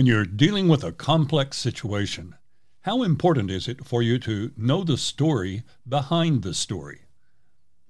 When you're dealing with a complex situation, how important is it for you to know the story behind the story?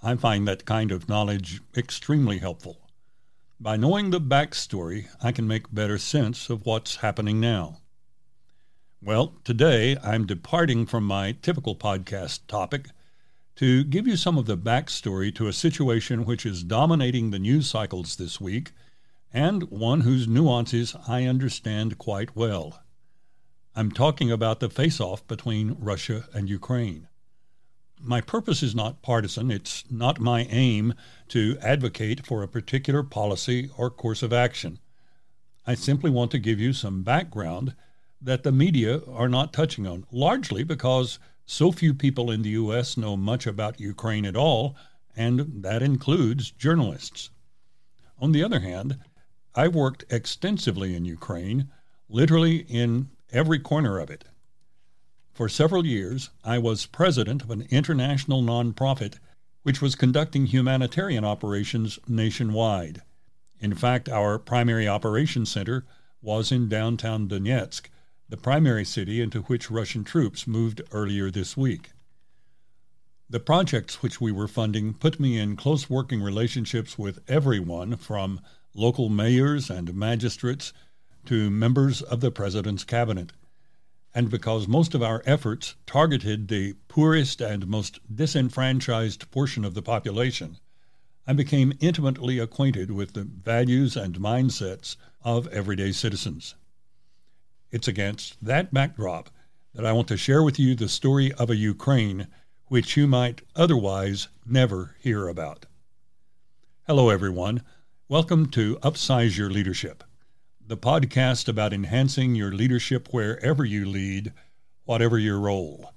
I find that kind of knowledge extremely helpful. By knowing the backstory, I can make better sense of what's happening now. Well, today I'm departing from my typical podcast topic to give you some of the backstory to a situation which is dominating the news cycles this week and one whose nuances I understand quite well. I'm talking about the face off between Russia and Ukraine. My purpose is not partisan. It's not my aim to advocate for a particular policy or course of action. I simply want to give you some background that the media are not touching on, largely because so few people in the U.S. know much about Ukraine at all, and that includes journalists. On the other hand, I worked extensively in Ukraine, literally in every corner of it. For several years, I was president of an international nonprofit which was conducting humanitarian operations nationwide. In fact, our primary operations center was in downtown Donetsk, the primary city into which Russian troops moved earlier this week. The projects which we were funding put me in close working relationships with everyone from local mayors and magistrates to members of the President's cabinet. And because most of our efforts targeted the poorest and most disenfranchised portion of the population, I became intimately acquainted with the values and mindsets of everyday citizens. It's against that backdrop that I want to share with you the story of a Ukraine which you might otherwise never hear about. Hello, everyone. Welcome to Upsize Your Leadership, the podcast about enhancing your leadership wherever you lead, whatever your role.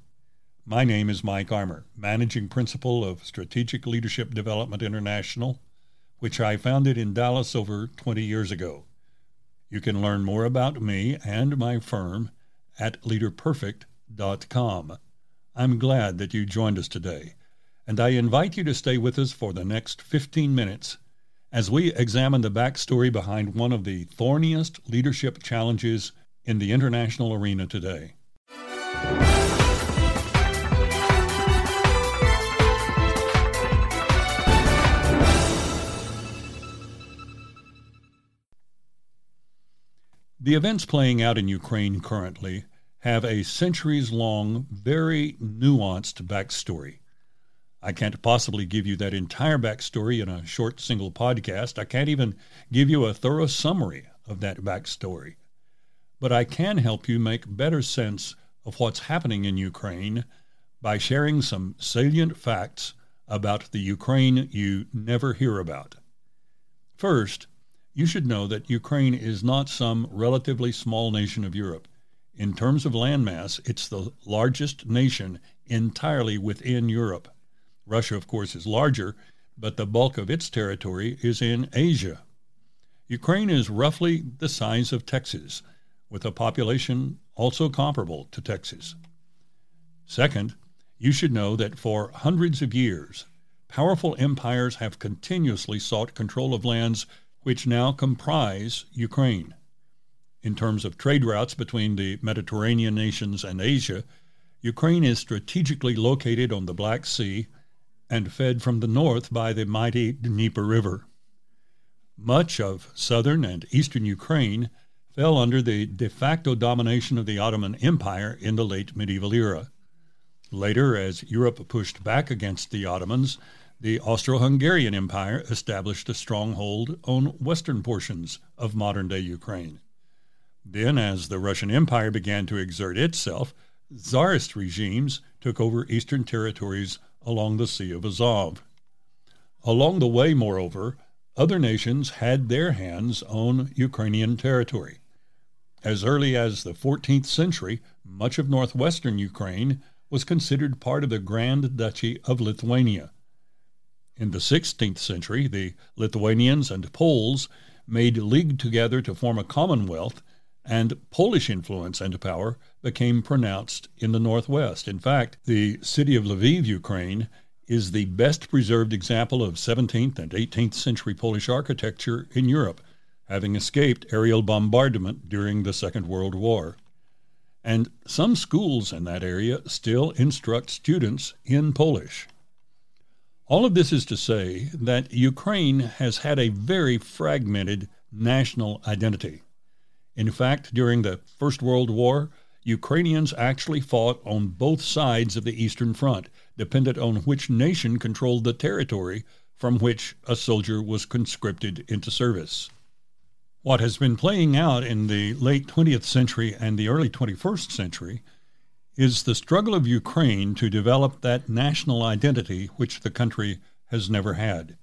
My name is Mike Armour, Managing Principal of Strategic Leadership Development International, which I founded in Dallas over 20 years ago. You can learn more about me and my firm at leaderperfect.com. I'm glad that you joined us today, and I invite you to stay with us for the next 15 minutes as we examine the backstory behind one of the thorniest leadership challenges in the international arena today. The events playing out in Ukraine currently have a centuries long, very nuanced backstory. I can't possibly give you that entire backstory in a short single podcast. I can't even give you a thorough summary of that backstory. But I can help you make better sense of what's happening in Ukraine by sharing some salient facts about the Ukraine you never hear about. First, you should know that Ukraine is not some relatively small nation of Europe. In terms of landmass, it's the largest nation entirely within Europe. Russia, of course, is larger, but the bulk of its territory is in Asia. Ukraine is roughly the size of Texas, with a population also comparable to Texas. Second, you should know that for hundreds of years, powerful empires have continuously sought control of lands which now comprise Ukraine. In terms of trade routes between the Mediterranean nations and Asia, Ukraine is strategically located on the Black Sea and fed from the north by the mighty Dnieper River. Much of southern and eastern Ukraine fell under the de facto domination of the Ottoman Empire in the late medieval era. Later, as Europe pushed back against the Ottomans, the Austro Hungarian Empire established a stronghold on western portions of modern day Ukraine. Then, as the Russian Empire began to exert itself, Tsarist regimes took over eastern territories along the Sea of Azov. Along the way, moreover, other nations had their hands on Ukrainian territory. As early as the 14th century, much of northwestern Ukraine was considered part of the Grand Duchy of Lithuania. In the 16th century, the Lithuanians and Poles made league together to form a commonwealth, and Polish influence and power became pronounced in the northwest. In fact, the city of Lviv, Ukraine, is the best preserved example of 17th and 18th century Polish architecture in Europe having escaped aerial bombardment during the Second World War. And some schools in that area still instruct students in Polish. All of this is to say that Ukraine has had a very fragmented national identity. In fact, during the First World War, Ukrainians actually fought on both sides of the Eastern Front, dependent on which nation controlled the territory from which a soldier was conscripted into service. What has been playing out in the late 20th century and the early 21st century is the struggle of Ukraine to develop that national identity which the country has never had.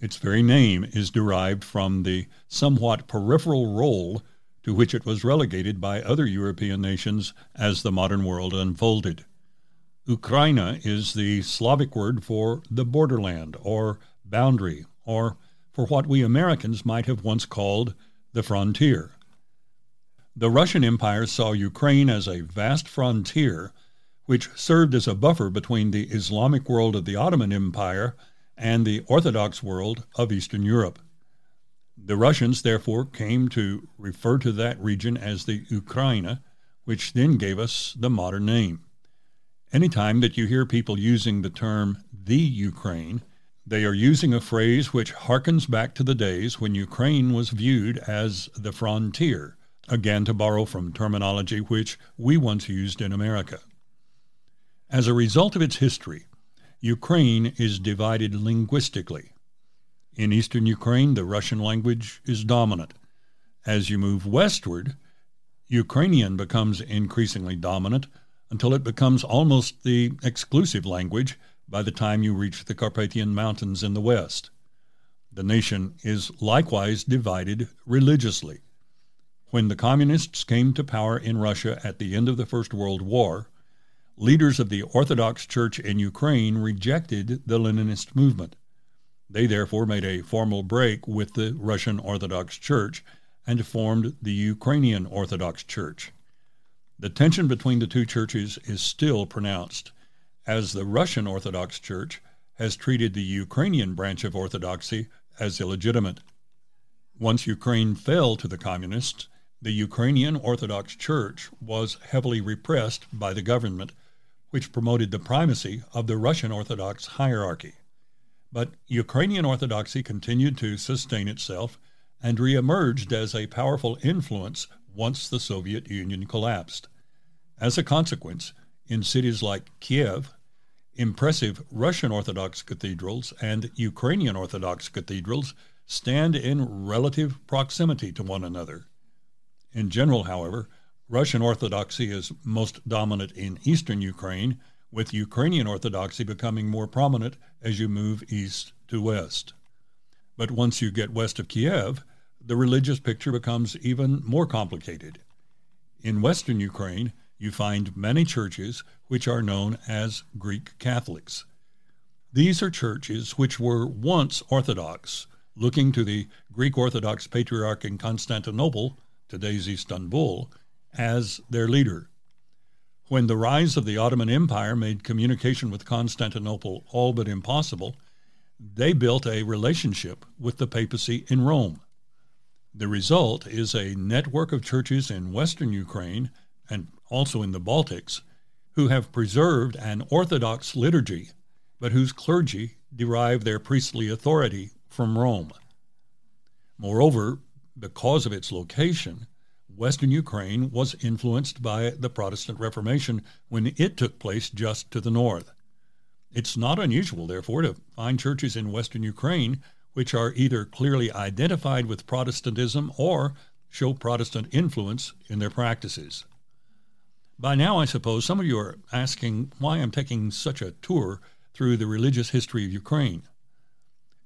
Its very name is derived from the somewhat peripheral role to which it was relegated by other European nations as the modern world unfolded. Ukraina is the Slavic word for the borderland or boundary or for what we Americans might have once called the frontier. The Russian Empire saw Ukraine as a vast frontier which served as a buffer between the Islamic world of the Ottoman Empire and the Orthodox world of Eastern Europe. The Russians, therefore, came to refer to that region as the Ukraina, which then gave us the modern name. Anytime that you hear people using the term the Ukraine, they are using a phrase which harkens back to the days when Ukraine was viewed as the frontier, again to borrow from terminology which we once used in America. As a result of its history, Ukraine is divided linguistically. In eastern Ukraine, the Russian language is dominant. As you move westward, Ukrainian becomes increasingly dominant until it becomes almost the exclusive language by the time you reach the Carpathian Mountains in the west. The nation is likewise divided religiously. When the communists came to power in Russia at the end of the First World War, leaders of the Orthodox Church in Ukraine rejected the Leninist movement. They therefore made a formal break with the Russian Orthodox Church and formed the Ukrainian Orthodox Church. The tension between the two churches is still pronounced as the Russian Orthodox Church has treated the Ukrainian branch of Orthodoxy as illegitimate. Once Ukraine fell to the communists, the Ukrainian Orthodox Church was heavily repressed by the government, which promoted the primacy of the Russian Orthodox hierarchy. But Ukrainian Orthodoxy continued to sustain itself and reemerged as a powerful influence once the Soviet Union collapsed. As a consequence, in cities like Kiev, Impressive Russian Orthodox cathedrals and Ukrainian Orthodox cathedrals stand in relative proximity to one another. In general, however, Russian Orthodoxy is most dominant in eastern Ukraine, with Ukrainian Orthodoxy becoming more prominent as you move east to west. But once you get west of Kiev, the religious picture becomes even more complicated. In western Ukraine, you find many churches which are known as Greek Catholics. These are churches which were once Orthodox, looking to the Greek Orthodox Patriarch in Constantinople, today's Istanbul, as their leader. When the rise of the Ottoman Empire made communication with Constantinople all but impossible, they built a relationship with the papacy in Rome. The result is a network of churches in western Ukraine and also in the Baltics, who have preserved an Orthodox liturgy, but whose clergy derive their priestly authority from Rome. Moreover, because of its location, Western Ukraine was influenced by the Protestant Reformation when it took place just to the north. It's not unusual, therefore, to find churches in Western Ukraine which are either clearly identified with Protestantism or show Protestant influence in their practices. By now, I suppose some of you are asking why I'm taking such a tour through the religious history of Ukraine.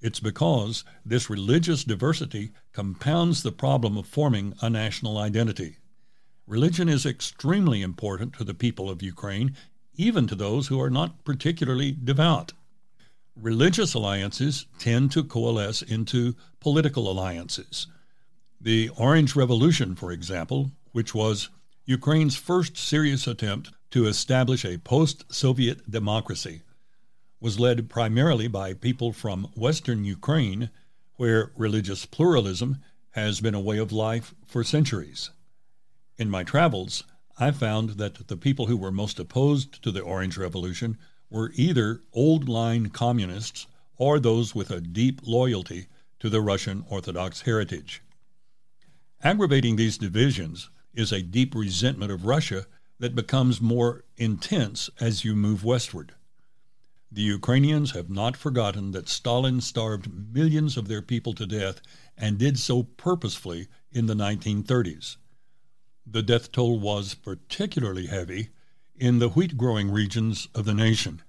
It's because this religious diversity compounds the problem of forming a national identity. Religion is extremely important to the people of Ukraine, even to those who are not particularly devout. Religious alliances tend to coalesce into political alliances. The Orange Revolution, for example, which was Ukraine's first serious attempt to establish a post Soviet democracy, was led primarily by people from Western Ukraine, where religious pluralism has been a way of life for centuries. In my travels, I found that the people who were most opposed to the Orange Revolution were either old line communists or those with a deep loyalty to the Russian Orthodox heritage. Aggravating these divisions is a deep resentment of Russia that becomes more intense as you move westward. The Ukrainians have not forgotten that Stalin starved millions of their people to death and did so purposefully in the 1930s the death toll was particularly heavy in the wheat growing regions of the nation.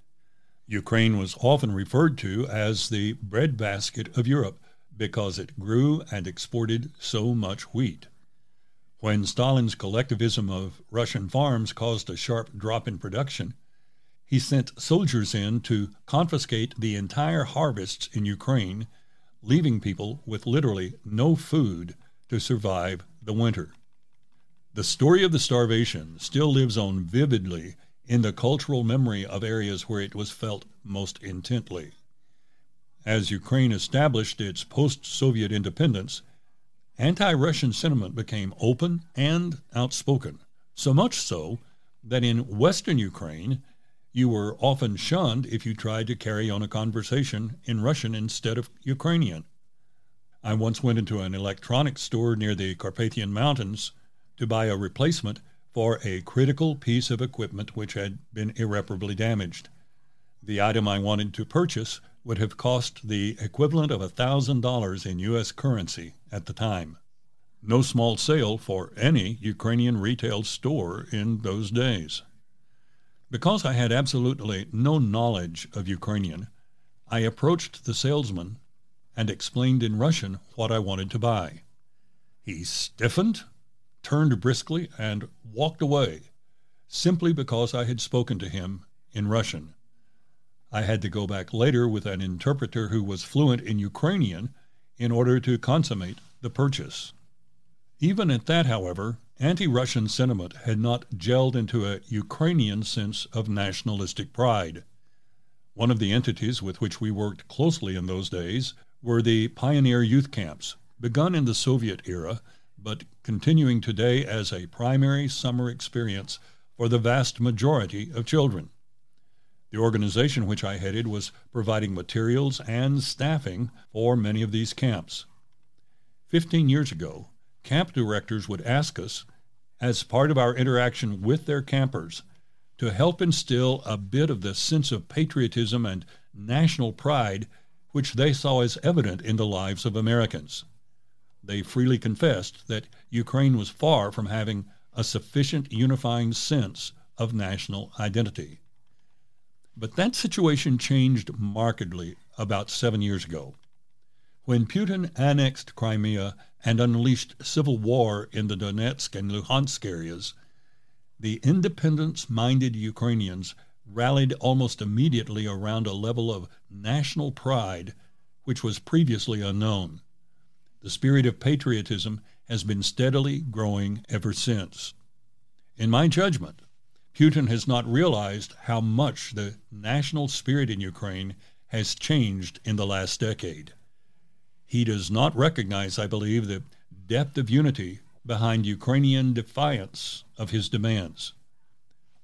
Ukraine was often referred to as the breadbasket of Europe because it grew and exported so much wheat. When Stalin's collectivism of Russian farms caused a sharp drop in production, he sent soldiers in to confiscate the entire harvests in Ukraine, leaving people with literally no food to survive the winter. The story of the starvation still lives on vividly in the cultural memory of areas where it was felt most intently. As Ukraine established its post Soviet independence, anti Russian sentiment became open and outspoken, so much so that in Western Ukraine, you were often shunned if you tried to carry on a conversation in Russian instead of Ukrainian. I once went into an electronics store near the Carpathian Mountains to buy a replacement for a critical piece of equipment which had been irreparably damaged. The item I wanted to purchase would have cost the equivalent of $1,000 in U.S. currency at the time. No small sale for any Ukrainian retail store in those days. Because I had absolutely no knowledge of Ukrainian, I approached the salesman and explained in Russian what I wanted to buy. He stiffened turned briskly and walked away, simply because I had spoken to him in Russian. I had to go back later with an interpreter who was fluent in Ukrainian in order to consummate the purchase. Even at that, however, anti Russian sentiment had not gelled into a Ukrainian sense of nationalistic pride. One of the entities with which we worked closely in those days were the pioneer youth camps, begun in the Soviet era but continuing today as a primary summer experience for the vast majority of children. The organization which I headed was providing materials and staffing for many of these camps. Fifteen years ago, camp directors would ask us, as part of our interaction with their campers, to help instill a bit of the sense of patriotism and national pride which they saw as evident in the lives of Americans they freely confessed that Ukraine was far from having a sufficient unifying sense of national identity. But that situation changed markedly about seven years ago. When Putin annexed Crimea and unleashed civil war in the Donetsk and Luhansk areas, the independence minded Ukrainians rallied almost immediately around a level of national pride which was previously unknown. The spirit of patriotism has been steadily growing ever since. In my judgment, Putin has not realized how much the national spirit in Ukraine has changed in the last decade. He does not recognize, I believe, the depth of unity behind Ukrainian defiance of his demands.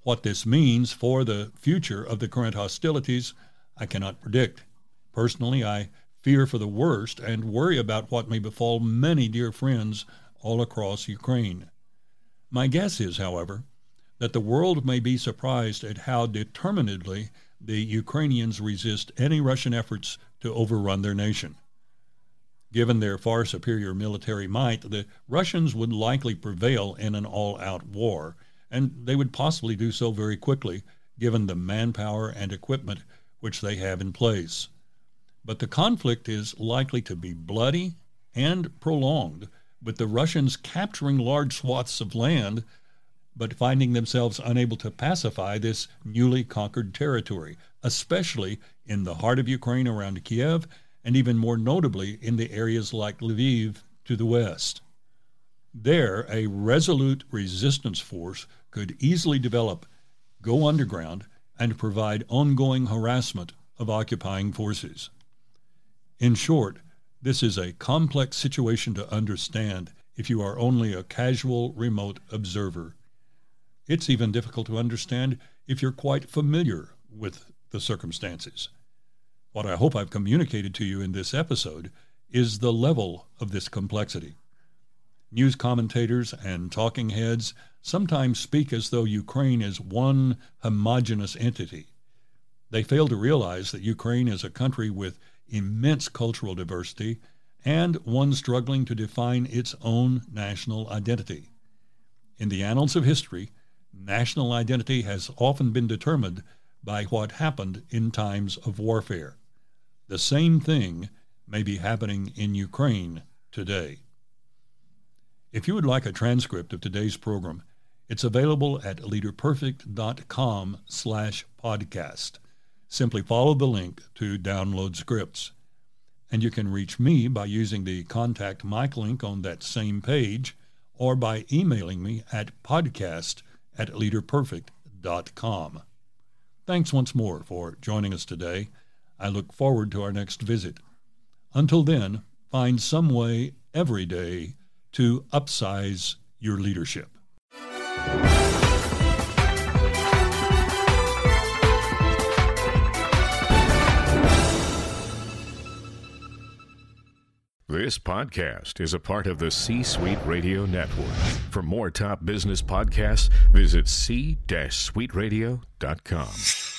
What this means for the future of the current hostilities, I cannot predict. Personally, I fear for the worst, and worry about what may befall many dear friends all across Ukraine. My guess is, however, that the world may be surprised at how determinedly the Ukrainians resist any Russian efforts to overrun their nation. Given their far superior military might, the Russians would likely prevail in an all out war, and they would possibly do so very quickly given the manpower and equipment which they have in place. But the conflict is likely to be bloody and prolonged, with the Russians capturing large swaths of land but finding themselves unable to pacify this newly conquered territory, especially in the heart of Ukraine around Kiev, and even more notably in the areas like Lviv to the west. There, a resolute resistance force could easily develop, go underground, and provide ongoing harassment of occupying forces. In short, this is a complex situation to understand if you are only a casual remote observer. It's even difficult to understand if you're quite familiar with the circumstances. What I hope I've communicated to you in this episode is the level of this complexity. News commentators and talking heads sometimes speak as though Ukraine is one homogeneous entity. They fail to realize that Ukraine is a country with immense cultural diversity and one struggling to define its own national identity. In the annals of history, national identity has often been determined by what happened in times of warfare. The same thing may be happening in Ukraine today. If you would like a transcript of today's program, it's available at leaderperfect.com slash podcast. Simply follow the link to download scripts. And you can reach me by using the Contact Mike link on that same page or by emailing me at podcast at leaderperfect.com. Thanks once more for joining us today. I look forward to our next visit. Until then, find some way every day to upsize your leadership. This podcast is a part of the C Suite Radio Network. For more top business podcasts, visit c-suiteradio.com.